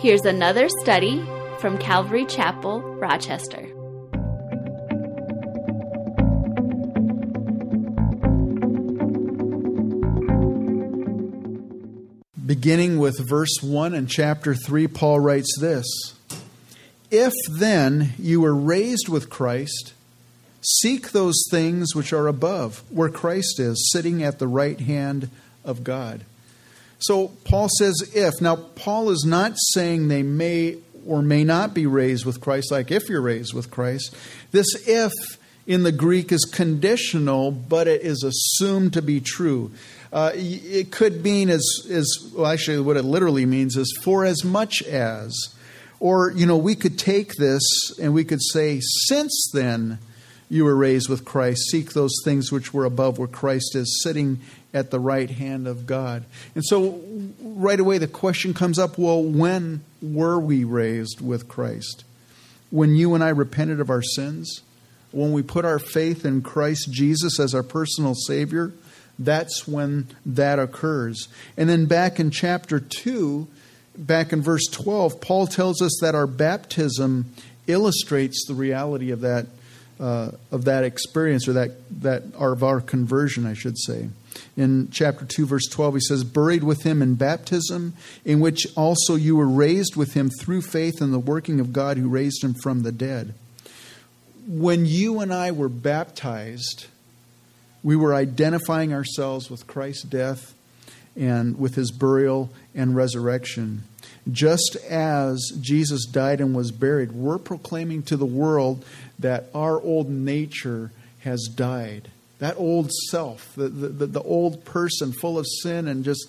Here's another study from Calvary Chapel, Rochester. Beginning with verse 1 in chapter 3, Paul writes this If then you were raised with Christ, seek those things which are above, where Christ is, sitting at the right hand of God. So Paul says, if. Now, Paul is not saying they may or may not be raised with Christ, like if you're raised with Christ. This if in the Greek is conditional, but it is assumed to be true. Uh, it could mean as, as well, actually, what it literally means is for as much as. Or, you know, we could take this and we could say, since then you were raised with Christ, seek those things which were above where Christ is sitting at the right hand of God. And so, right away, the question comes up well, when were we raised with Christ? When you and I repented of our sins? When we put our faith in Christ Jesus as our personal Savior? that's when that occurs. And then back in chapter 2, back in verse 12, Paul tells us that our baptism illustrates the reality of that. Uh, of that experience or that, that or of our conversion, I should say. In chapter 2, verse 12, he says, Buried with him in baptism, in which also you were raised with him through faith in the working of God who raised him from the dead. When you and I were baptized, we were identifying ourselves with Christ's death and with his burial and resurrection. Just as Jesus died and was buried, we're proclaiming to the world that our old nature has died. That old self, the, the, the old person full of sin and just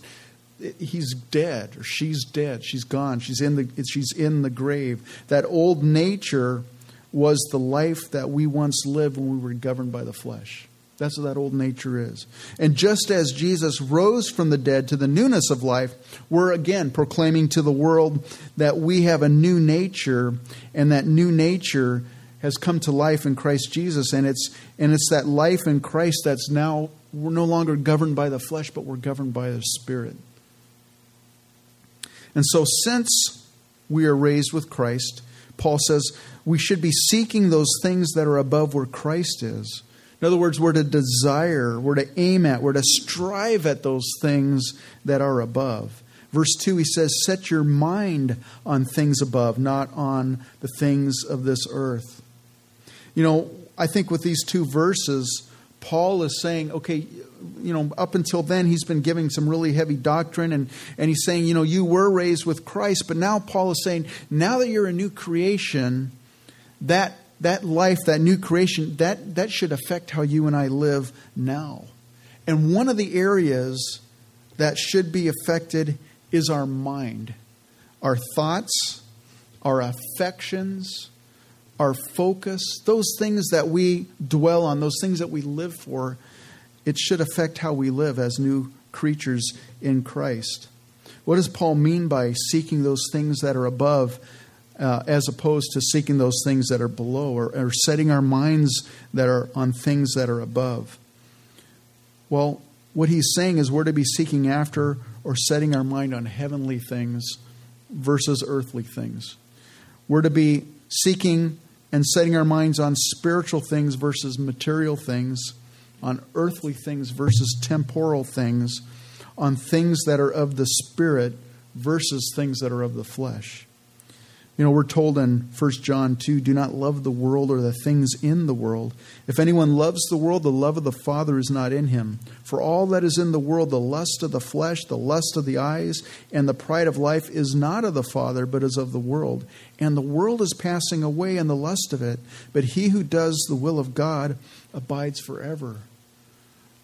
he's dead or she's dead she's gone she's in the she's in the grave that old nature was the life that we once lived when we were governed by the flesh that's what that old nature is. And just as Jesus rose from the dead to the newness of life, we're again proclaiming to the world that we have a new nature, and that new nature has come to life in Christ Jesus. And it's, and it's that life in Christ that's now, we're no longer governed by the flesh, but we're governed by the Spirit. And so, since we are raised with Christ, Paul says we should be seeking those things that are above where Christ is. In other words, we're to desire, we're to aim at, we're to strive at those things that are above. Verse 2, he says, Set your mind on things above, not on the things of this earth. You know, I think with these two verses, Paul is saying, okay, you know, up until then, he's been giving some really heavy doctrine, and, and he's saying, you know, you were raised with Christ, but now Paul is saying, now that you're a new creation, that that life, that new creation, that, that should affect how you and I live now. And one of the areas that should be affected is our mind, our thoughts, our affections, our focus, those things that we dwell on, those things that we live for. It should affect how we live as new creatures in Christ. What does Paul mean by seeking those things that are above? uh, as opposed to seeking those things that are below or, or setting our minds that are on things that are above. Well, what he's saying is we're to be seeking after or setting our mind on heavenly things versus earthly things. We're to be seeking and setting our minds on spiritual things versus material things, on earthly things versus temporal things, on things that are of the spirit versus things that are of the flesh. You know, we're told in 1 John 2 do not love the world or the things in the world. If anyone loves the world, the love of the Father is not in him. For all that is in the world, the lust of the flesh, the lust of the eyes, and the pride of life is not of the Father, but is of the world. And the world is passing away and the lust of it, but he who does the will of God abides forever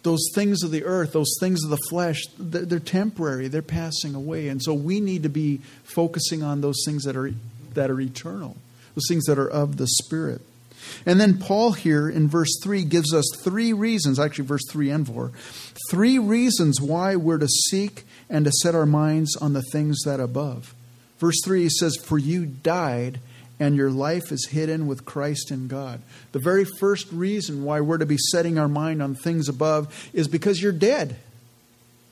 those things of the earth, those things of the flesh, they're temporary, they're passing away. And so we need to be focusing on those things that are that are eternal, those things that are of the Spirit. And then Paul here in verse 3 gives us three reasons, actually, verse 3 and 4, three reasons why we're to seek and to set our minds on the things that above. Verse 3 he says, For you died, and your life is hidden with Christ in God. The very first reason why we're to be setting our mind on things above is because you're dead.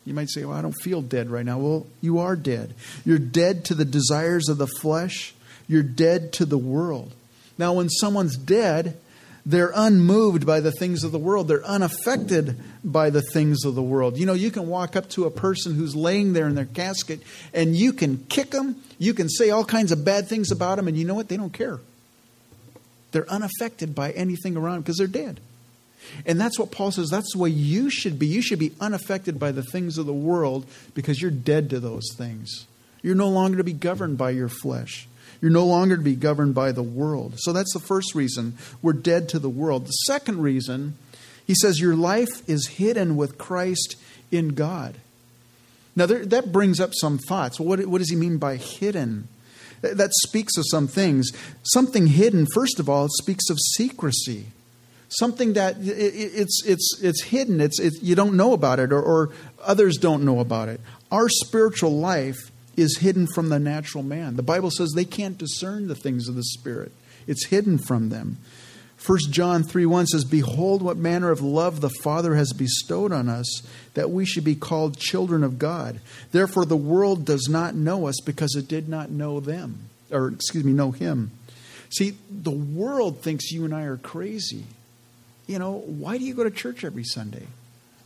You might say, Well, I don't feel dead right now. Well, you are dead. You're dead to the desires of the flesh, you're dead to the world. Now, when someone's dead, they're unmoved by the things of the world. They're unaffected by the things of the world. You know, you can walk up to a person who's laying there in their casket and you can kick them, you can say all kinds of bad things about them, and you know what? They don't care. They're unaffected by anything around because they're dead. And that's what Paul says. That's the way you should be. You should be unaffected by the things of the world because you're dead to those things. You're no longer to be governed by your flesh. You're no longer to be governed by the world. So that's the first reason we're dead to the world. The second reason, he says, your life is hidden with Christ in God. Now, there, that brings up some thoughts. What, what does he mean by hidden? That speaks of some things. Something hidden, first of all, it speaks of secrecy. Something that it's, it's, it's hidden, it's, it's, you don't know about it, or, or others don't know about it. Our spiritual life is hidden from the natural man. The Bible says they can't discern the things of the Spirit, it's hidden from them. 1 John 3 1 says, Behold, what manner of love the Father has bestowed on us, that we should be called children of God. Therefore, the world does not know us because it did not know them, or excuse me, know Him. See, the world thinks you and I are crazy. You know, why do you go to church every Sunday?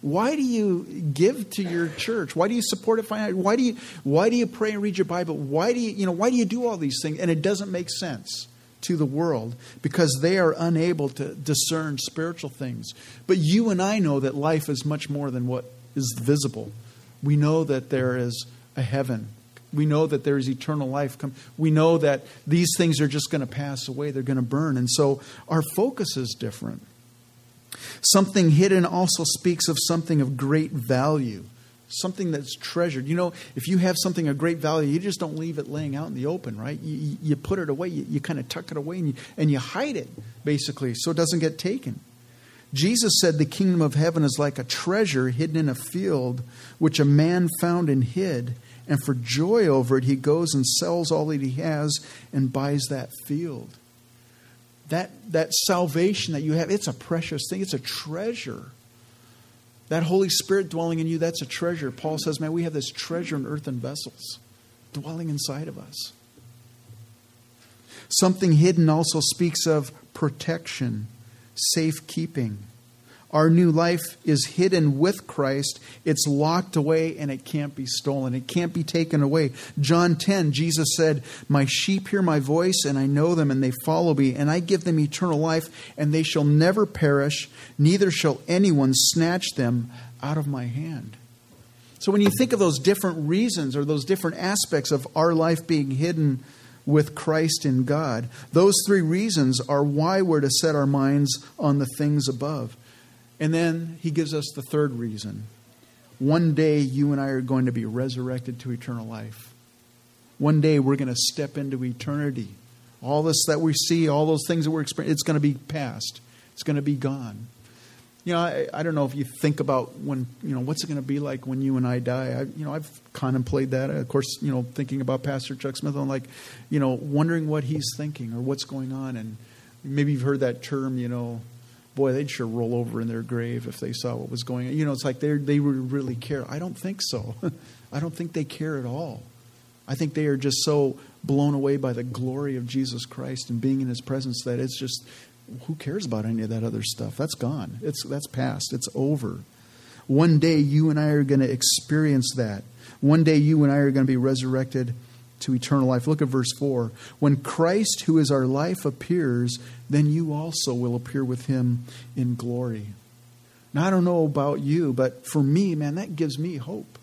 Why do you give to your church? Why do you support it financially? Why do you why do you pray and read your Bible? Why do you you know why do you do all these things? And it doesn't make sense to the world because they are unable to discern spiritual things. But you and I know that life is much more than what is visible. We know that there is a heaven. We know that there is eternal life. We know that these things are just going to pass away. They're going to burn. And so our focus is different. Something hidden also speaks of something of great value, something that's treasured. You know, if you have something of great value, you just don't leave it laying out in the open, right? You, you put it away, you, you kind of tuck it away, and you, and you hide it, basically, so it doesn't get taken. Jesus said the kingdom of heaven is like a treasure hidden in a field, which a man found and hid. And for joy over it, he goes and sells all that he has and buys that field that, that salvation that you have, it's a precious thing. It's a treasure. That Holy Spirit dwelling in you, that's a treasure. Paul says, man, we have this treasure in earthen vessels dwelling inside of us. Something hidden also speaks of protection, safekeeping. Our new life is hidden with Christ. It's locked away and it can't be stolen. It can't be taken away. John 10, Jesus said, My sheep hear my voice, and I know them, and they follow me, and I give them eternal life, and they shall never perish, neither shall anyone snatch them out of my hand. So when you think of those different reasons or those different aspects of our life being hidden with Christ in God, those three reasons are why we're to set our minds on the things above. And then he gives us the third reason. One day you and I are going to be resurrected to eternal life. One day we're going to step into eternity. All this that we see, all those things that we're experiencing, it's going to be past. It's going to be gone. You know, I, I don't know if you think about when, you know, what's it going to be like when you and I die. I, you know, I've contemplated that. Of course, you know, thinking about Pastor Chuck Smith, I'm like, you know, wondering what he's thinking or what's going on. And maybe you've heard that term, you know, boy, they'd sure roll over in their grave if they saw what was going on. You know, it's like they they would really care. I don't think so. I don't think they care at all. I think they are just so blown away by the glory of Jesus Christ and being in His presence that it's just who cares about any of that other stuff? That's gone. It's that's past. It's over. One day you and I are going to experience that. One day you and I are going to be resurrected to eternal life. Look at verse 4. When Christ, who is our life, appears, then you also will appear with him in glory. Now, I don't know about you, but for me, man, that gives me hope.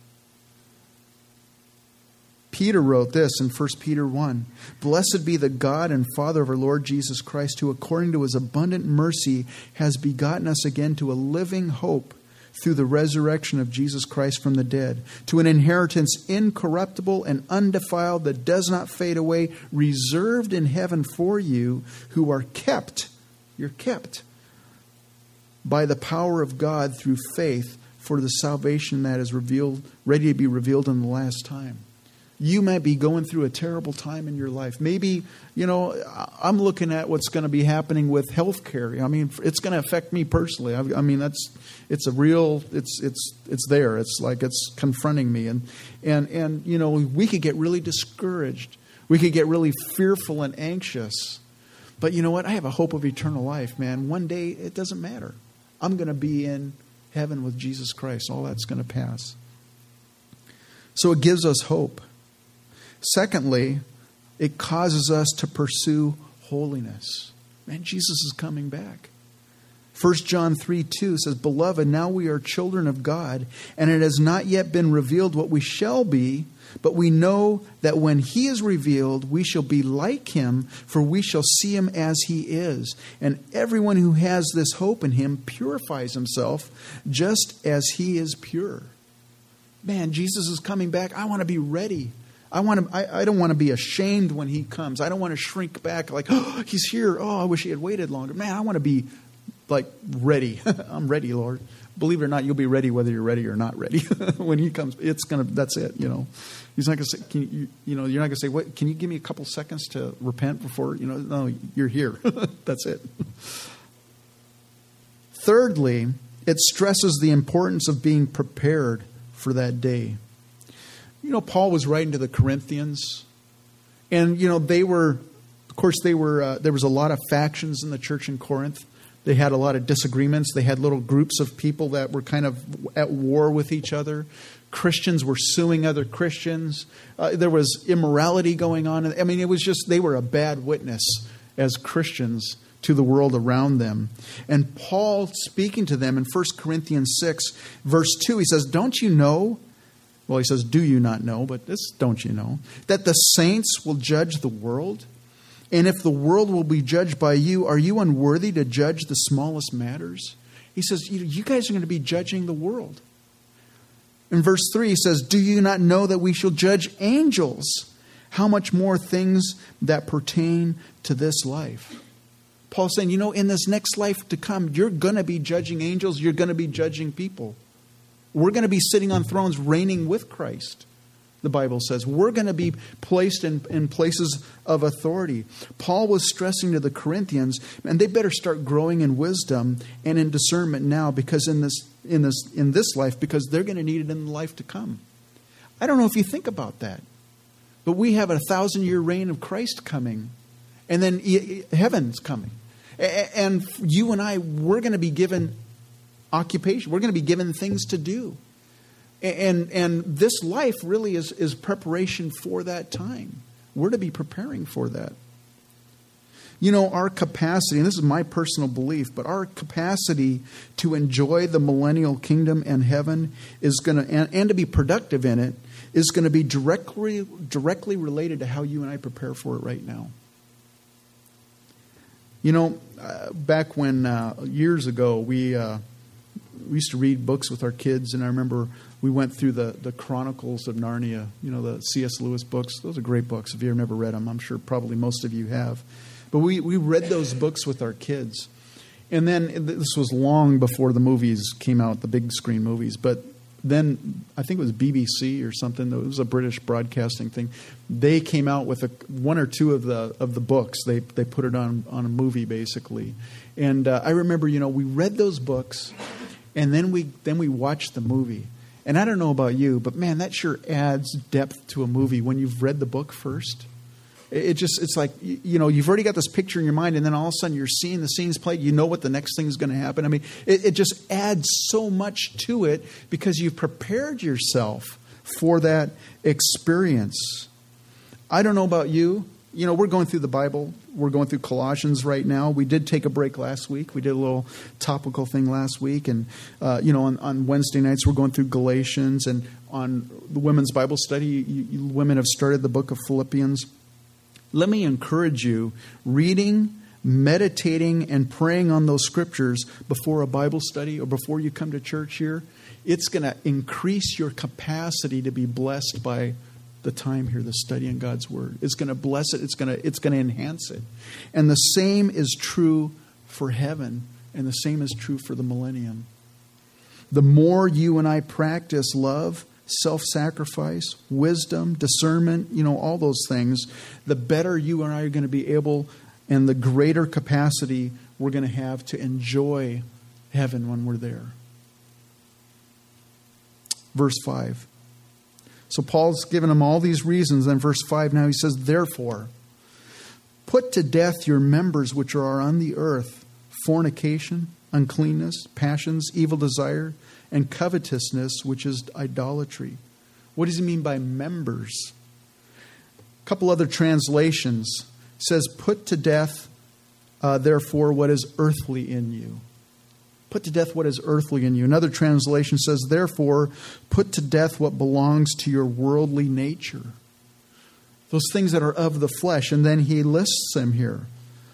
Peter wrote this in 1 Peter 1 Blessed be the God and Father of our Lord Jesus Christ, who according to his abundant mercy has begotten us again to a living hope through the resurrection of Jesus Christ from the dead, to an inheritance incorruptible and undefiled that does not fade away, reserved in heaven for you who are kept, you're kept by the power of God through faith for the salvation that is revealed, ready to be revealed in the last time. You might be going through a terrible time in your life. Maybe, you know, I'm looking at what's going to be happening with health care. I mean, it's going to affect me personally. I, I mean, that's it's a real it's it's it's there. It's like it's confronting me and and and you know, we could get really discouraged. We could get really fearful and anxious. But you know what? I have a hope of eternal life, man. One day it doesn't matter. I'm going to be in heaven with Jesus Christ. All that's going to pass. So it gives us hope. Secondly, it causes us to pursue holiness. Man, Jesus is coming back. 1 John 3 2 says, Beloved, now we are children of God, and it has not yet been revealed what we shall be, but we know that when he is revealed, we shall be like him, for we shall see him as he is. And everyone who has this hope in him purifies himself just as he is pure. Man, Jesus is coming back. I want to be ready. I want to. I, I don't want to be ashamed when he comes. I don't want to shrink back like, oh, he's here. Oh, I wish he had waited longer. Man, I want to be like ready. I'm ready, Lord. Believe it or not, you'll be ready whether you're ready or not ready. when he comes, it's gonna. That's it. You know, he's not gonna say. Can you, you know, you're not gonna say, "What? Can you give me a couple seconds to repent before?" You know, no, you're here. that's it. Thirdly, it stresses the importance of being prepared for that day. You know, Paul was writing to the Corinthians, and you know they were, of course, they were. Uh, there was a lot of factions in the church in Corinth. They had a lot of disagreements. They had little groups of people that were kind of at war with each other. Christians were suing other Christians. Uh, there was immorality going on. I mean, it was just, they were a bad witness as Christians to the world around them. And Paul, speaking to them in 1 Corinthians 6, verse 2, he says, Don't you know? Well, he says, Do you not know? But this, don't you know? That the saints will judge the world? And if the world will be judged by you, are you unworthy to judge the smallest matters? He says, You guys are going to be judging the world. In verse 3, he says, Do you not know that we shall judge angels? How much more things that pertain to this life? Paul's saying, You know, in this next life to come, you're going to be judging angels, you're going to be judging people. We're going to be sitting on thrones reigning with Christ the Bible says. We're going to be placed in, in places of authority. Paul was stressing to the Corinthians, and they better start growing in wisdom and in discernment now because in this in this in this life, because they're going to need it in the life to come. I don't know if you think about that. But we have a thousand year reign of Christ coming, and then heaven's coming. And you and I, we're going to be given occupation. We're going to be given things to do. And, and this life really is, is preparation for that time. We're to be preparing for that. You know, our capacity, and this is my personal belief, but our capacity to enjoy the millennial kingdom and heaven is going to, and, and to be productive in it, is going to be directly, directly related to how you and I prepare for it right now. You know, uh, back when uh, years ago we uh, we used to read books with our kids, and I remember we went through the, the Chronicles of Narnia, you know, the C.S. Lewis books. Those are great books. If you've never read them, I'm sure probably most of you have. But we, we read those books with our kids. And then this was long before the movies came out, the big screen movies. But then I think it was BBC or something. It was a British broadcasting thing. They came out with a, one or two of the of the books. They they put it on on a movie basically. And uh, I remember, you know, we read those books, and then we then we watched the movie. And I don't know about you, but man, that sure adds depth to a movie when you've read the book first. It just, it's like, you know, you've already got this picture in your mind, and then all of a sudden you're seeing the scenes play. You know what the next thing is going to happen. I mean, it, it just adds so much to it because you've prepared yourself for that experience. I don't know about you, you know, we're going through the Bible. We're going through Colossians right now. We did take a break last week. We did a little topical thing last week. And, uh, you know, on, on, Wednesday nights, we're going through Galatians. And on the women's Bible study, you, you, women have started the book of Philippians. Let me encourage you reading, meditating, and praying on those scriptures before a Bible study or before you come to church here. It's going to increase your capacity to be blessed by the time here, the study in God's Word. It's going to bless it, it's going to, it's going to enhance it. And the same is true for heaven, and the same is true for the millennium. The more you and I practice love, self sacrifice, wisdom, discernment, you know, all those things, the better you and I are going to be able and the greater capacity we're going to have to enjoy heaven when we're there. Verse 5. So Paul's given them all these reasons. Then, verse 5 now he says, Therefore, put to death your members which are on the earth fornication, uncleanness, passions, evil desire, and covetousness, which is idolatry. What does he mean by members? A couple other translations says, Put to death, uh, therefore, what is earthly in you. Put to death what is earthly in you. Another translation says, Therefore, put to death what belongs to your worldly nature. Those things that are of the flesh. And then he lists them here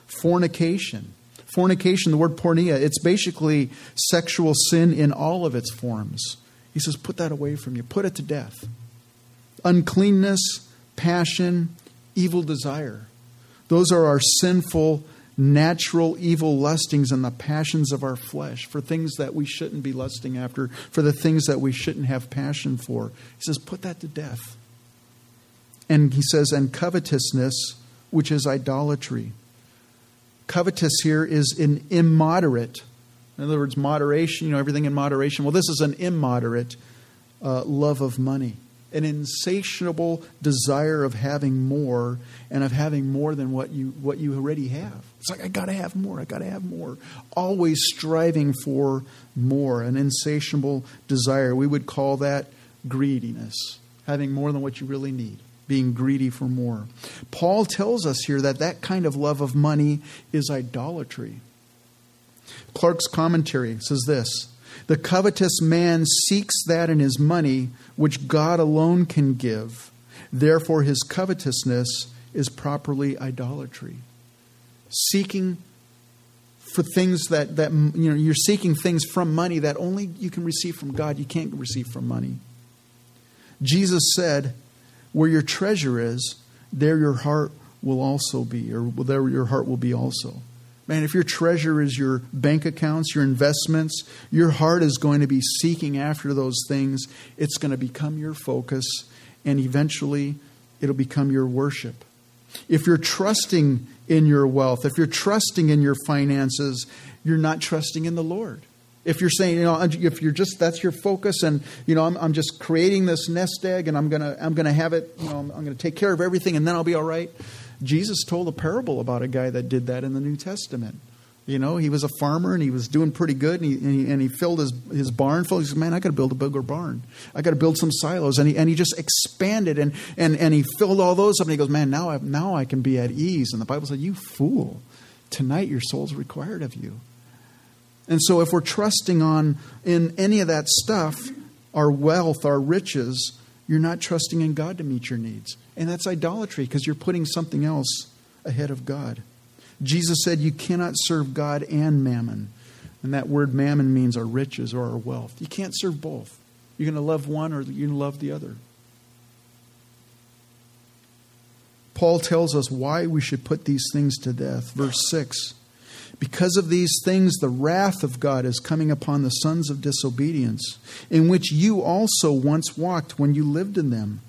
fornication. Fornication, the word porneia, it's basically sexual sin in all of its forms. He says, Put that away from you, put it to death. Uncleanness, passion, evil desire. Those are our sinful natural evil lustings and the passions of our flesh, for things that we shouldn't be lusting after, for the things that we shouldn't have passion for. He says, put that to death. And he says, and covetousness, which is idolatry. Covetous here is an immoderate, in other words, moderation, you know, everything in moderation. Well, this is an immoderate uh, love of money an insatiable desire of having more and of having more than what you what you already have. It's like I got to have more. I got to have more. Always striving for more, an insatiable desire. We would call that greediness, having more than what you really need, being greedy for more. Paul tells us here that that kind of love of money is idolatry. Clarke's commentary says this the covetous man seeks that in his money which God alone can give. Therefore, his covetousness is properly idolatry. Seeking for things that, that you know, you're seeking things from money that only you can receive from God, you can't receive from money. Jesus said, Where your treasure is, there your heart will also be, or there your heart will be also. Man, if your treasure is your bank accounts, your investments, your heart is going to be seeking after those things. It's going to become your focus, and eventually it'll become your worship. If you're trusting in your wealth, if you're trusting in your finances, you're not trusting in the Lord. If you're saying, you know, if you're just that's your focus, and you know, I'm, I'm just creating this nest egg, and I'm gonna I'm gonna have it, you know, I'm, I'm gonna take care of everything, and then I'll be all right. Jesus told a parable about a guy that did that in the New Testament. You know, he was a farmer and he was doing pretty good, and he, and he, and he filled his, his barn full. He said, Man, I got to build a bigger barn. I got to build some silos. And he, and he just expanded and, and, and he filled all those up. And he goes, Man, now I, now I can be at ease. And the Bible said, You fool. Tonight your soul's required of you. And so if we're trusting on in any of that stuff, our wealth, our riches, you're not trusting in God to meet your needs. And that's idolatry because you're putting something else ahead of God. Jesus said you cannot serve God and mammon. And that word mammon means our riches or our wealth. You can't serve both. You're going to love one or you're going to love the other. Paul tells us why we should put these things to death. Verse 6 because of these things, the wrath of God is coming upon the sons of disobedience, in which you also once walked when you lived in them.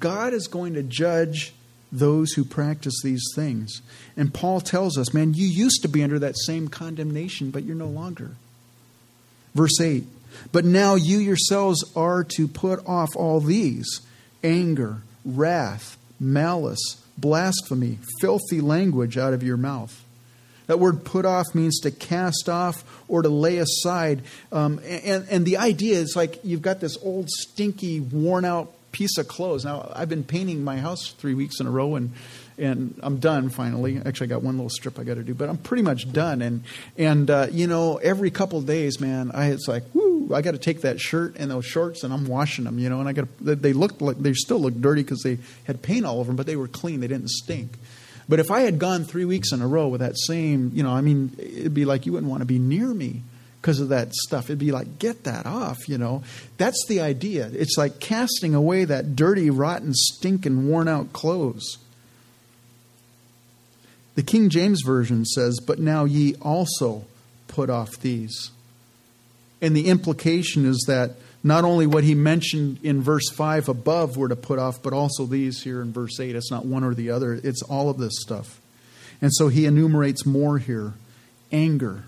God is going to judge those who practice these things. And Paul tells us, man, you used to be under that same condemnation, but you're no longer. Verse 8 But now you yourselves are to put off all these anger, wrath, malice, blasphemy, filthy language out of your mouth. That word put off means to cast off or to lay aside. Um, and, and the idea is like you've got this old, stinky, worn out piece of clothes. Now, I've been painting my house three weeks in a row, and and I'm done finally. Actually, I got one little strip I got to do, but I'm pretty much done. And and uh, you know, every couple days, man, I it's like, whoo, I got to take that shirt and those shorts, and I'm washing them. You know, and I got they looked like they still look dirty because they had paint all over them, but they were clean. They didn't stink. But if I had gone three weeks in a row with that same, you know, I mean, it'd be like you wouldn't want to be near me because of that stuff. It'd be like, get that off, you know. That's the idea. It's like casting away that dirty, rotten, stinking, worn out clothes. The King James Version says, But now ye also put off these. And the implication is that Not only what he mentioned in verse 5 above were to put off, but also these here in verse 8. It's not one or the other, it's all of this stuff. And so he enumerates more here anger.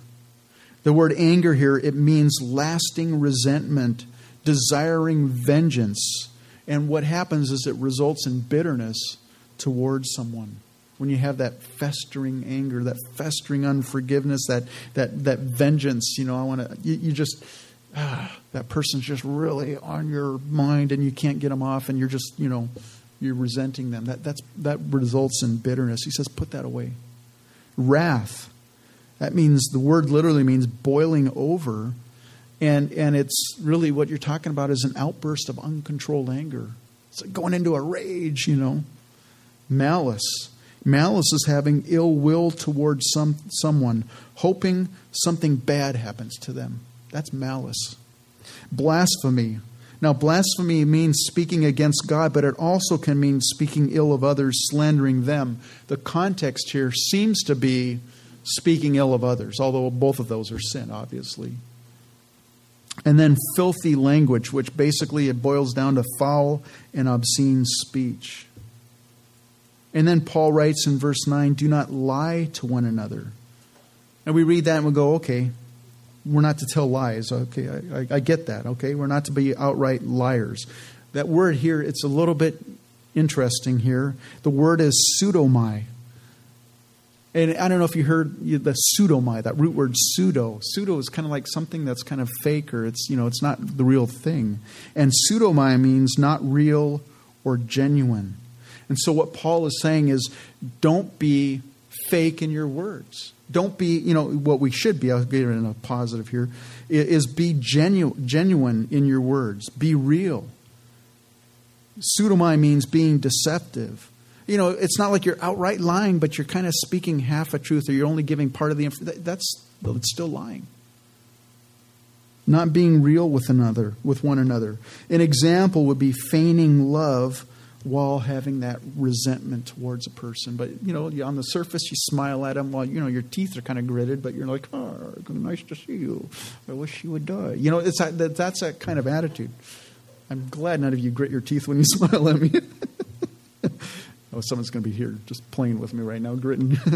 The word anger here, it means lasting resentment, desiring vengeance. And what happens is it results in bitterness towards someone. When you have that festering anger, that festering unforgiveness, that that that vengeance, you know, I want to you, you just that person's just really on your mind and you can't get them off and you're just, you know, you're resenting them. That, that's, that results in bitterness. He says, put that away. Wrath. That means the word literally means boiling over. And, and it's really what you're talking about is an outburst of uncontrolled anger. It's like going into a rage, you know. Malice. Malice is having ill will towards some, someone, hoping something bad happens to them. That's malice. Blasphemy. Now, blasphemy means speaking against God, but it also can mean speaking ill of others, slandering them. The context here seems to be speaking ill of others, although both of those are sin, obviously. And then filthy language, which basically it boils down to foul and obscene speech. And then Paul writes in verse 9, do not lie to one another. And we read that and we go, okay, we're not to tell lies. Okay, I, I, I, get that. Okay, we're not to be outright liars. That word here, it's a little bit interesting here. The word is pseudomai. And I don't know if you heard the pseudomai, that root word pseudo. Pseudo is kind of like something that's kind of fake or it's, you know, it's not the real thing. And pseudomai means not real or genuine. And so what Paul is saying is don't be fake in your words don't be, you know, what we should be, I'll get it in a positive here, is be genu- genuine in your words. Be real. Pseudomai means being deceptive. You know, it's not like you're outright lying, but you're kind of speaking half a truth or you're only giving part of the information. That's, it's still lying. Not being real with another, with one another. An example would be feigning love while having that resentment towards a person. But you know, on the surface, you smile at them while you know your teeth are kind of gritted, but you're like, "Oh, nice to see you. I wish you would die." You know, it's that, that's that kind of attitude. I'm glad none of you grit your teeth when you smile at me. oh, someone's going to be here just playing with me right now, gritting.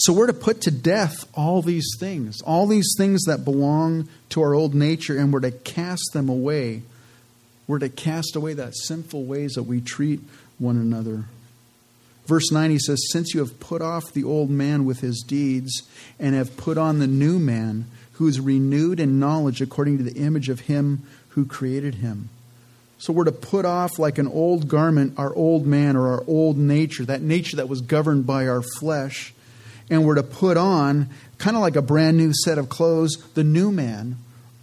So we're to put to death all these things, all these things that belong to our old nature, and we're to cast them away we're to cast away that sinful ways that we treat one another. Verse 9, he says, Since you have put off the old man with his deeds and have put on the new man, who is renewed in knowledge according to the image of him who created him. So we're to put off, like an old garment, our old man or our old nature, that nature that was governed by our flesh. And we're to put on, kind of like a brand new set of clothes, the new man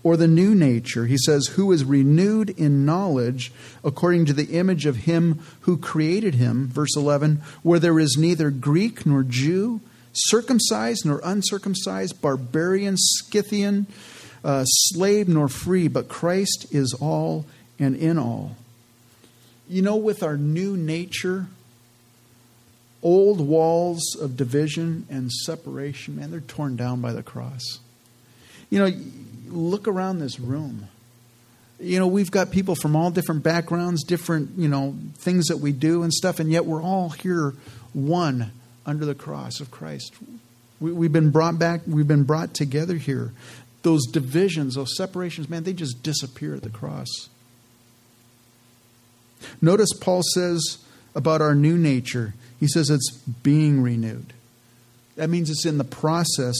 or the new nature. He says, who is renewed in knowledge according to the image of him who created him. Verse 11, where there is neither Greek nor Jew, circumcised nor uncircumcised, barbarian, Scythian, uh, slave nor free, but Christ is all and in all. You know, with our new nature, old walls of division and separation, man, they're torn down by the cross. You know, look around this room. You know, we've got people from all different backgrounds, different, you know, things that we do and stuff, and yet we're all here one under the cross of Christ. We, have been brought back, we've been brought together here. Those divisions, those separations, man, they just disappear at the cross. Notice Paul says about our new nature, he says it's being renewed. That means it's in the process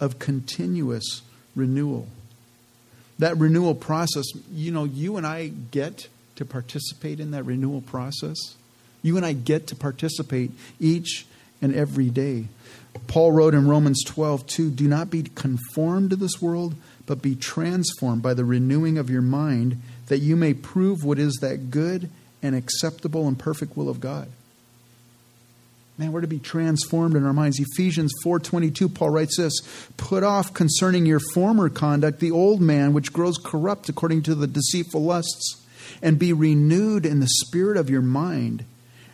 of continuous renewal that renewal process, you know, you and I get to participate in that renewal process. You and I get to participate each and every day. Paul wrote in Romans 12, 2, Do not be conformed to this world, but be transformed by the renewing of your mind, that you may prove what is that good and acceptable and perfect will of God. Man, we're to be transformed in our minds. Ephesians 4:22 Paul writes this, "Put off concerning your former conduct the old man which grows corrupt according to the deceitful lusts, and be renewed in the spirit of your mind,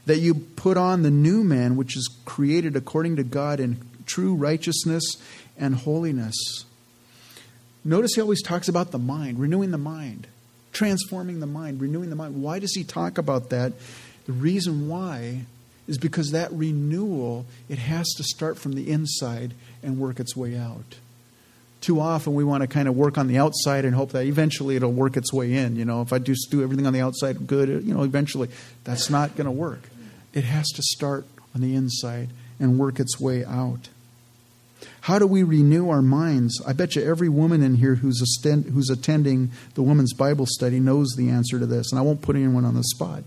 that you put on the new man which is created according to God in true righteousness and holiness." Notice he always talks about the mind, renewing the mind, transforming the mind, renewing the mind. Why does he talk about that? The reason why is because that renewal, it has to start from the inside and work its way out. Too often we want to kind of work on the outside and hope that eventually it'll work its way in. You know, if I just do everything on the outside good, you know, eventually that's not going to work. It has to start on the inside and work its way out. How do we renew our minds? I bet you every woman in here who's, who's attending the women's Bible study knows the answer to this, and I won't put anyone on the spot.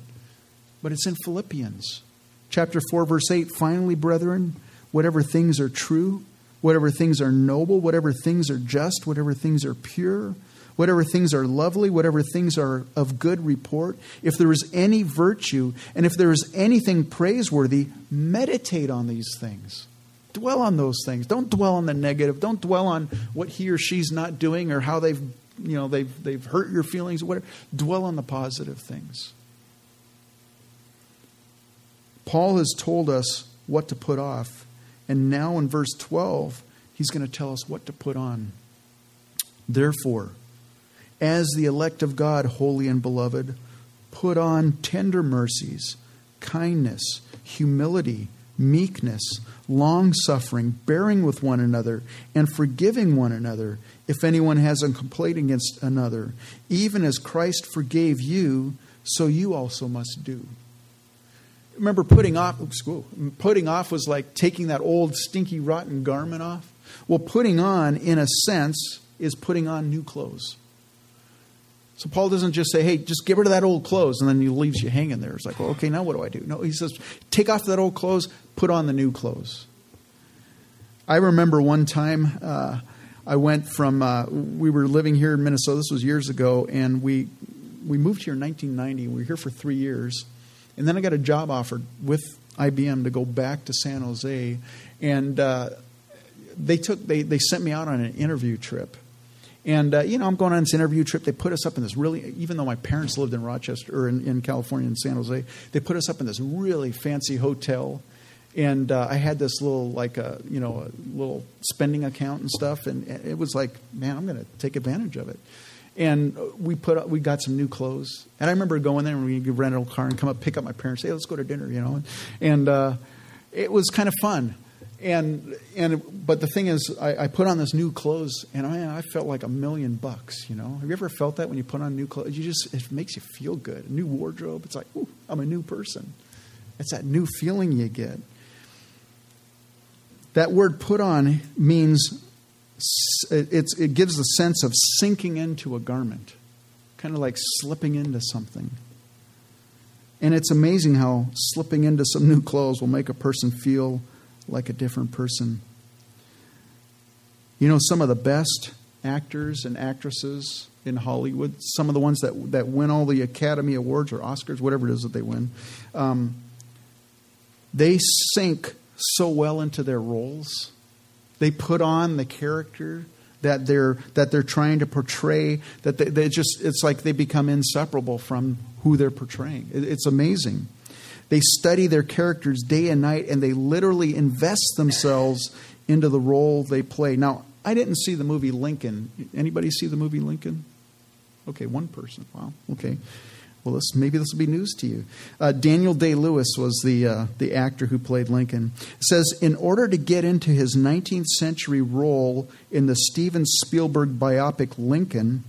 But it's in Philippians chapter 4, verse 8. Finally, brethren, whatever things are true, whatever things are noble, whatever things are just, whatever things are pure, whatever things are lovely, whatever things are of good report, if there is any virtue, and if there is anything praiseworthy, meditate on these things. Dwell on those things. Don't dwell on the negative. Don't dwell on what he or she's not doing or how they've, you know, they've, they've hurt your feelings whatever. Dwell on the positive things. Paul has told us what to put off. And now in verse 12, he's going to tell us what to put on. Therefore, as the elect of God, holy and beloved, put on tender mercies, kindness, humility, meekness, long suffering, bearing with one another, and forgiving one another if anyone has a complaint against another. Even as Christ forgave you, so you also must do remember putting off school. putting off was like taking that old stinky rotten garment off. Well putting on in a sense is putting on new clothes. So paul doesn't just say hey just get rid of that old clothes and then he leaves you hanging there. It's like well, okay now what do i do? No he says take off that old clothes put on the new clothes. I remember one time uh, i went from uh, we were living here in minnesota this was years ago and we we moved here in 1990 we were here for three years and then I got a job offered with IBM to go back to San Jose, and uh, they took they they sent me out on an interview trip. And uh, you know, I'm going on this interview trip. They put us up in this really, even though my parents lived in Rochester or in, in California in San Jose, they put us up in this really fancy hotel. And uh, I had this little, like a, uh, you know, a little spending account and stuff. And it was like, man, I'm going to take advantage of it and we put we got some new clothes. And I remember going there and we rent a car and come up pick up my parents. Say, hey, let's go to dinner, you know. And uh, it was kind of fun. And and but the thing is, I, I, put on this new clothes, and I, I felt like a million bucks. You know, have you ever felt that when you put on new clothes? You just it makes you feel good. A new wardrobe. It's like, ooh, I'm a new person. It's that new feeling you get. That word "put on" means it gives the sense of sinking into a garment, kind of like slipping into something. And it's amazing how slipping into some new clothes will make a person feel like a different person. You know, some of the best actors and actresses in Hollywood, some of the ones that, that win all the Academy Awards or Oscars, whatever it is that they win, um, they sink so well into their roles they put on the character that they're that they're trying to portray. That they, they just it's like they become inseparable from who they're portraying. It, it's amazing. They study their characters day and night, and they literally invest themselves into the role they play. Now, I didn't see the movie Lincoln. Anybody see the movie Lincoln? Okay, one person. Wow. Okay. Well, this, maybe this will be news to you. Uh, Daniel Day Lewis was the, uh, the actor who played Lincoln. It says, in order to get into his 19th century role in the Steven Spielberg biopic Lincoln,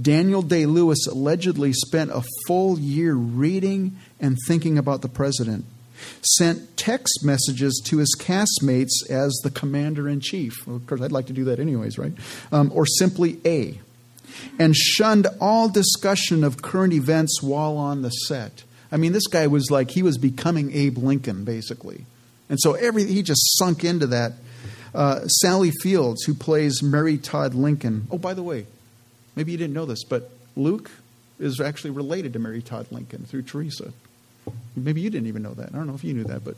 Daniel Day Lewis allegedly spent a full year reading and thinking about the president. Sent text messages to his castmates as the commander in chief. Well, of course, I'd like to do that anyways, right? Um, or simply A and shunned all discussion of current events while on the set. I mean, this guy was like, he was becoming Abe Lincoln, basically. And so every, he just sunk into that. Uh, Sally Fields, who plays Mary Todd Lincoln. Oh, by the way, maybe you didn't know this, but Luke is actually related to Mary Todd Lincoln through Teresa. Maybe you didn't even know that. I don't know if you knew that, but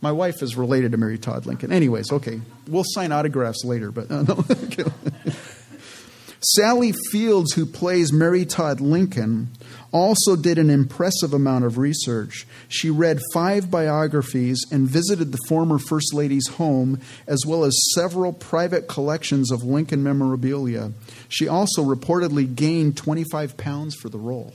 my wife is related to Mary Todd Lincoln. Anyways, okay, we'll sign autographs later, but uh, no. Sally Fields, who plays Mary Todd Lincoln, also did an impressive amount of research. She read five biographies and visited the former First Lady's home, as well as several private collections of Lincoln memorabilia. She also reportedly gained 25 pounds for the role.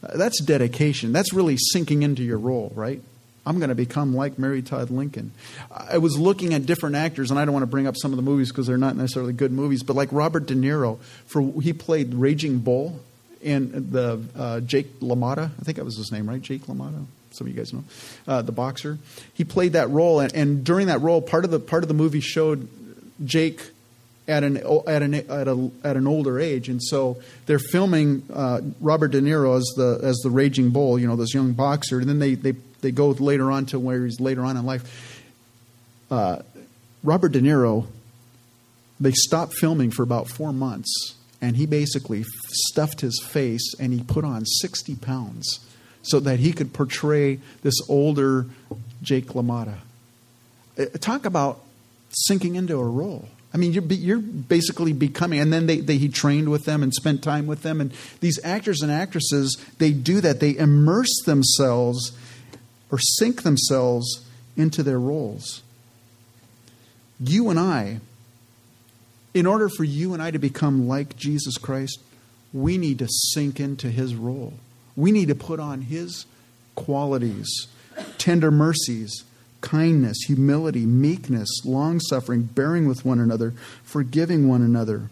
That's dedication. That's really sinking into your role, right? I'm going to become like Mary Todd Lincoln. I was looking at different actors, and I don't want to bring up some of the movies because they're not necessarily good movies, but like Robert De Niro, for he played Raging Bull in the uh, Jake LaMotta, I think that was his name, right? Jake LaMotta. Some of you guys know uh, the boxer. He played that role, and, and during that role, part of the part of the movie showed Jake at an at an at, a, at an older age, and so they're filming uh, Robert De Niro as the as the raging bull, you know, this young boxer, and then they they they go later on to where he's later on in life. Uh, Robert De Niro, they stopped filming for about four months, and he basically stuffed his face and he put on 60 pounds so that he could portray this older Jake LaMotta. Uh, talk about sinking into a role. I mean, you're, you're basically becoming, and then they, they, he trained with them and spent time with them. And these actors and actresses, they do that. They immerse themselves or sink themselves into their roles. You and I, in order for you and I to become like Jesus Christ, we need to sink into his role. We need to put on his qualities, tender mercies, kindness, humility, meekness, long suffering, bearing with one another, forgiving one another.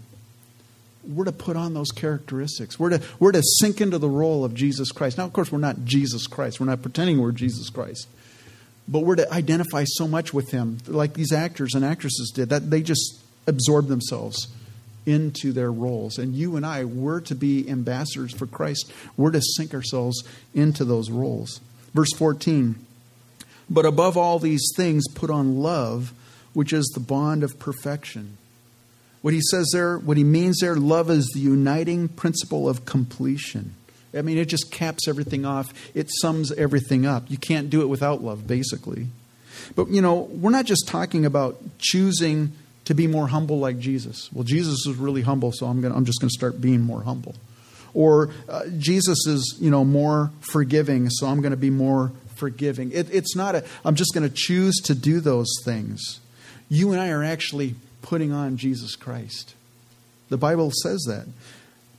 We're to put on those characteristics. We're to, we're to sink into the role of Jesus Christ. Now, of course, we're not Jesus Christ. We're not pretending we're Jesus Christ. But we're to identify so much with him, like these actors and actresses did, that they just absorb themselves into their roles. And you and I, we're to be ambassadors for Christ. We're to sink ourselves into those roles. Verse 14 But above all these things, put on love, which is the bond of perfection. What he says there, what he means there, love is the uniting principle of completion. I mean, it just caps everything off. It sums everything up. You can't do it without love, basically. But, you know, we're not just talking about choosing to be more humble like Jesus. Well, Jesus is really humble, so I'm, gonna, I'm just going to start being more humble. Or uh, Jesus is, you know, more forgiving, so I'm going to be more forgiving. It, it's not a, I'm just going to choose to do those things. You and I are actually putting on Jesus Christ. The Bible says that.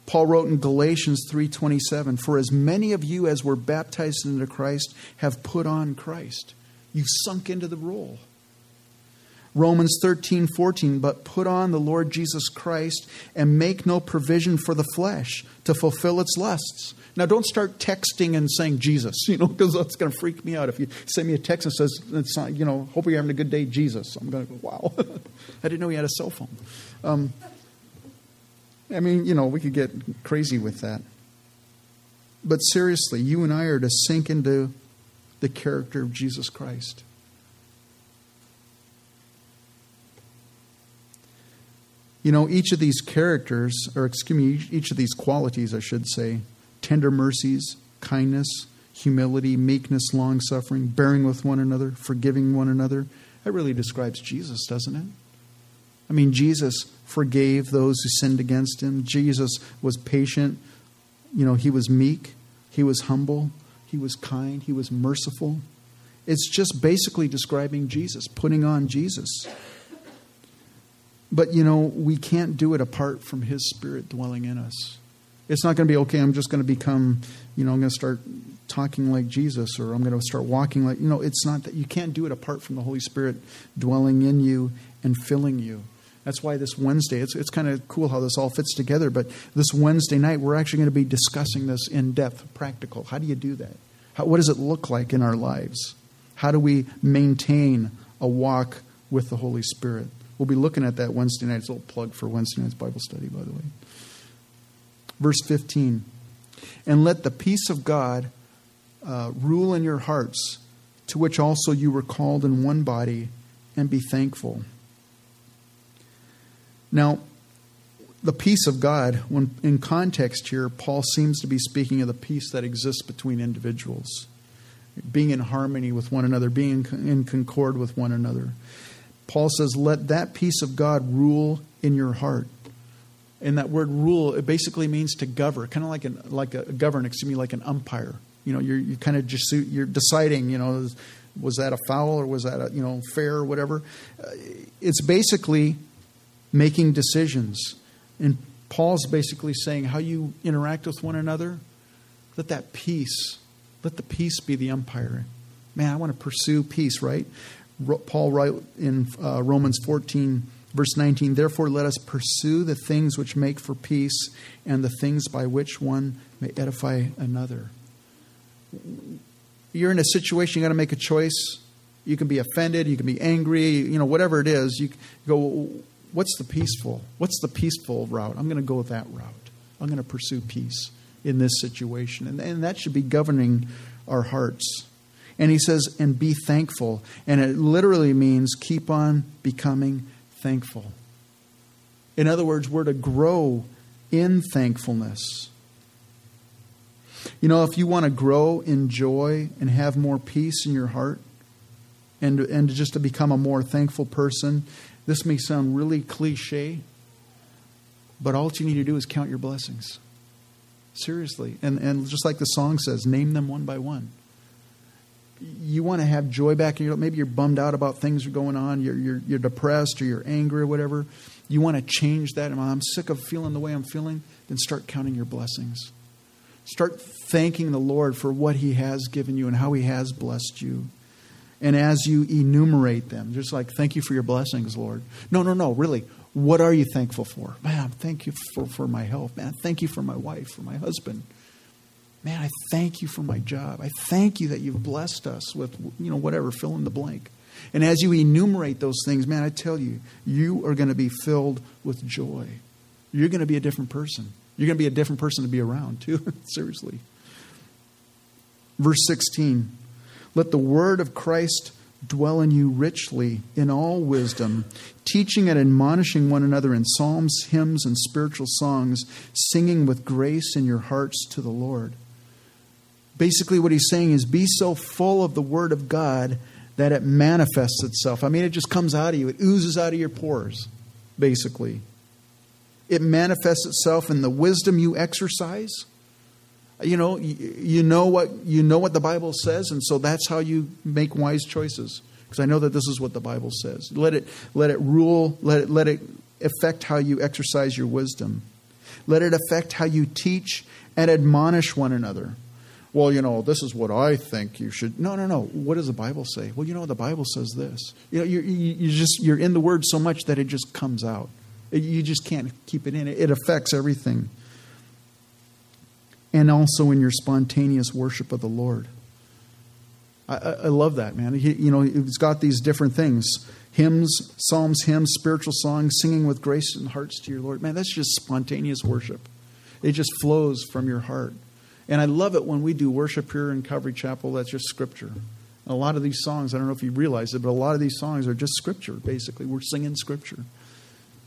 Paul wrote in Galatians 3:27, "For as many of you as were baptized into Christ have put on Christ." You've sunk into the role. Romans 13, 14, but put on the Lord Jesus Christ and make no provision for the flesh to fulfill its lusts. Now, don't start texting and saying Jesus, you know, because that's going to freak me out. If you send me a text and says, not, you know, hope you're having a good day, Jesus, I'm going to go, wow. I didn't know he had a cell phone. Um, I mean, you know, we could get crazy with that. But seriously, you and I are to sink into the character of Jesus Christ. You know, each of these characters, or excuse me, each of these qualities, I should say, tender mercies, kindness, humility, meekness, long suffering, bearing with one another, forgiving one another, that really describes Jesus, doesn't it? I mean, Jesus forgave those who sinned against him. Jesus was patient. You know, he was meek. He was humble. He was kind. He was merciful. It's just basically describing Jesus, putting on Jesus. But, you know, we can't do it apart from His Spirit dwelling in us. It's not going to be, okay, I'm just going to become, you know, I'm going to start talking like Jesus or I'm going to start walking like, you know, it's not that you can't do it apart from the Holy Spirit dwelling in you and filling you. That's why this Wednesday, it's, it's kind of cool how this all fits together, but this Wednesday night, we're actually going to be discussing this in depth, practical. How do you do that? How, what does it look like in our lives? How do we maintain a walk with the Holy Spirit? We'll be looking at that Wednesday night. It's a little plug for Wednesday night's Bible study, by the way. Verse 15 And let the peace of God uh, rule in your hearts, to which also you were called in one body, and be thankful. Now, the peace of God, when in context here, Paul seems to be speaking of the peace that exists between individuals, being in harmony with one another, being in concord with one another. Paul says, Let that peace of God rule in your heart. And that word rule, it basically means to govern, kind of like an like a govern, excuse me, like an umpire. You know, you're you kind of just you're deciding. You know, was that a foul or was that a you know fair or whatever? Uh, it's basically making decisions. And Paul's basically saying how you interact with one another. Let that peace, let the peace be the umpire. Man, I want to pursue peace, right? Paul wrote in uh, Romans 14 Verse 19, therefore let us pursue the things which make for peace and the things by which one may edify another. You're in a situation, you got to make a choice. You can be offended, you can be angry, you know, whatever it is. You go, what's the peaceful? What's the peaceful route? I'm going to go that route. I'm going to pursue peace in this situation. And, and that should be governing our hearts. And he says, and be thankful. And it literally means keep on becoming thankful. In other words, we're to grow in thankfulness. You know, if you want to grow in joy and have more peace in your heart and, and just to become a more thankful person, this may sound really cliche, but all you need to do is count your blessings. Seriously. And, and just like the song says, name them one by one you want to have joy back in your life. Maybe you're bummed out about things going on. You're, you're, you're depressed or you're angry or whatever. You want to change that. I'm sick of feeling the way I'm feeling. Then start counting your blessings. Start thanking the Lord for what He has given you and how He has blessed you. And as you enumerate them, just like, thank you for your blessings, Lord. No, no, no, really. What are you thankful for? Man, thank you for, for my health. Man, thank you for my wife, for my husband. Man, I thank you for my job. I thank you that you've blessed us with, you know, whatever, fill in the blank. And as you enumerate those things, man, I tell you, you are going to be filled with joy. You're going to be a different person. You're going to be a different person to be around, too. Seriously. Verse 16 Let the word of Christ dwell in you richly in all wisdom, teaching and admonishing one another in psalms, hymns, and spiritual songs, singing with grace in your hearts to the Lord basically what he's saying is be so full of the Word of God that it manifests itself. I mean, it just comes out of you, it oozes out of your pores, basically. It manifests itself in the wisdom you exercise. You know, you, know what you know what the Bible says, and so that's how you make wise choices. Because I know that this is what the Bible says. Let it let it rule. Let it let it affect how you exercise your wisdom. Let it affect how you teach and admonish one another well, you know, this is what I think you should. No, no, no. What does the Bible say? Well, you know, the Bible says this. You know, you you just you're in the Word so much that it just comes out. You just can't keep it in. It affects everything. And also in your spontaneous worship of the Lord. I, I love that, man. He, you know, it's got these different things hymns, psalms, hymns, spiritual songs, singing with grace and hearts to your Lord. Man, that's just spontaneous worship. It just flows from your heart. And I love it when we do worship here in Calvary Chapel, that's just scripture. A lot of these songs, I don't know if you realize it, but a lot of these songs are just scripture, basically. We're singing scripture.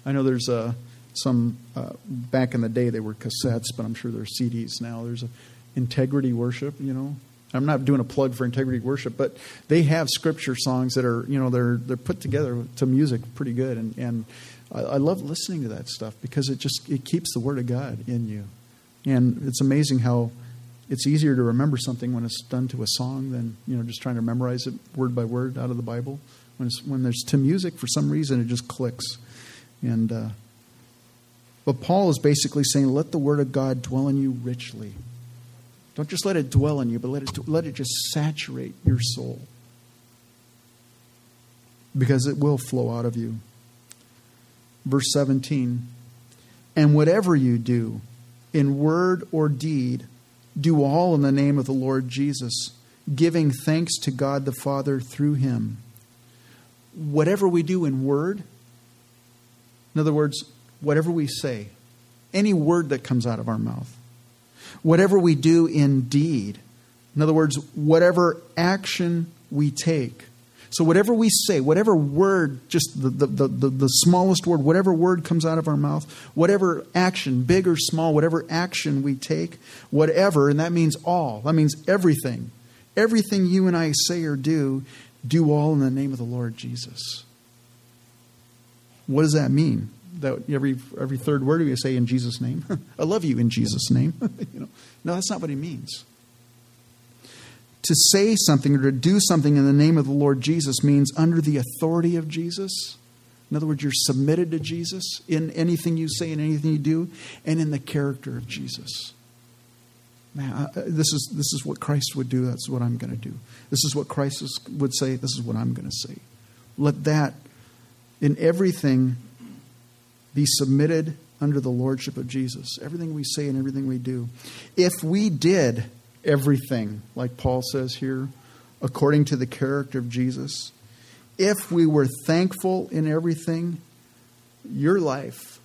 I know there's uh, some, uh, back in the day, they were cassettes, but I'm sure there's CDs now. There's integrity worship, you know. I'm not doing a plug for integrity worship, but they have scripture songs that are, you know, they're they're put together to music pretty good, and and I, I love listening to that stuff because it just it keeps the word of God in you, and it's amazing how it's easier to remember something when it's done to a song than you know just trying to memorize it word by word out of the Bible. When it's, when there's to music, for some reason it just clicks. And uh, but Paul is basically saying, let the word of God dwell in you richly. Don't just let it dwell in you, but let it let it just saturate your soul because it will flow out of you. Verse 17, and whatever you do, in word or deed do all in the name of the Lord Jesus, giving thanks to God the Father through him. Whatever we do in word, in other words, whatever we say, any word that comes out of our mouth, whatever we do in deed, in other words, whatever action we take, so, whatever we say, whatever word, just the, the, the, the, smallest word, whatever word comes out of our mouth, whatever action, big or small, whatever action we take, whatever, and that means all, that means everything. Everything you and I say or do, do all in the name of the Lord Jesus. What does that mean? that every every third word we say in Jesus' name. I love you in Jesus' name. you know, no, that's not what he means. To say something or to do something in the name of the Lord Jesus means under the authority of Jesus. In other words, you're submitted to Jesus in anything you say and anything you do, and in the character of Jesus. Man, this is this is what Christ would do. That's what I'm going to do. This is what Christ would say. This is what I'm going to say. Let that, in everything, be submitted under the lordship of Jesus. Everything we say and everything we do. If we did everything, like Paul says here, according to the character of Jesus, if we were thankful in everything, your life,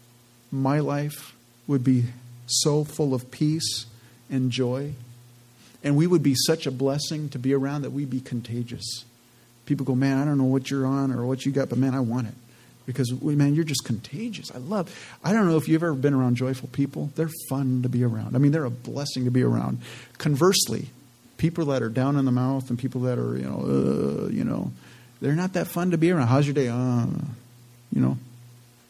my life, would be so full of peace and joy. And we would be such a blessing to be around that we'd be contagious. People go, man, I don't know what you're on or what you got, but man, I want it. Because, man, you're just contagious. I love, I don't know if you've ever been around joyful people. They're fun to be around. I mean, they're a blessing to be around. Conversely, people that are down in the mouth and people that are, you know, uh, you know, they're not that fun to be around. How's your day? Uh, you know,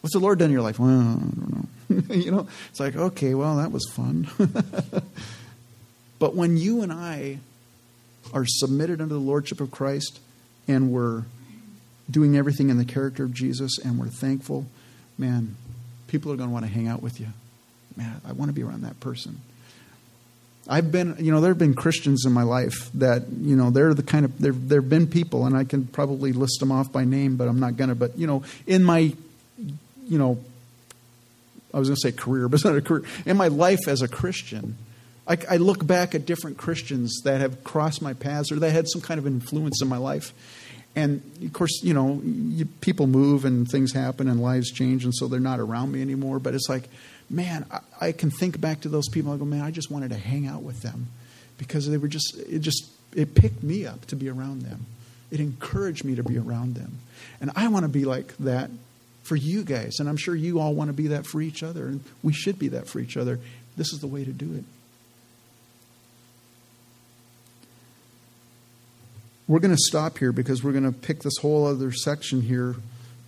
what's the Lord done in your life? Well, I don't know. you know, it's like, okay, well, that was fun. but when you and I are submitted under the Lordship of Christ and we're doing everything in the character of Jesus and we're thankful, man, people are going to want to hang out with you. Man, I want to be around that person. I've been, you know, there have been Christians in my life that, you know, they're the kind of, there have been people, and I can probably list them off by name, but I'm not going to. But, you know, in my, you know, I was going to say career, but it's not a career. In my life as a Christian, I, I, look back at different Christians that have crossed my paths or that had some kind of influence in my life. And of course, you know, you, people move and things happen and lives change, and so they're not around me anymore. But it's like, man, I, I can think back to those people. I go, man, I just wanted to hang out with them because they were just, it just, it picked me up to be around them. It encouraged me to be around them. And I want to be like that for you guys. And I'm sure you all want to be that for each other. And we should be that for each other. This is the way to do it. We're going to stop here because we're going to pick this whole other section here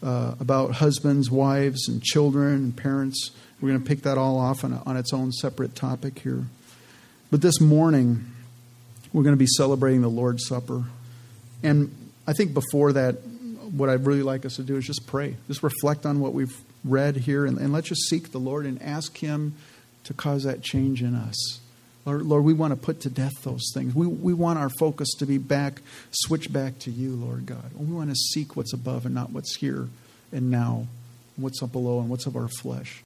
uh, about husbands, wives, and children and parents. We're going to pick that all off on, on its own separate topic here. But this morning, we're going to be celebrating the Lord's Supper. And I think before that, what I'd really like us to do is just pray. Just reflect on what we've read here and, and let's just seek the Lord and ask Him to cause that change in us. Lord, Lord, we want to put to death those things. We, we want our focus to be back, switch back to you, Lord God. We want to seek what's above and not what's here and now, what's up below and what's of our flesh.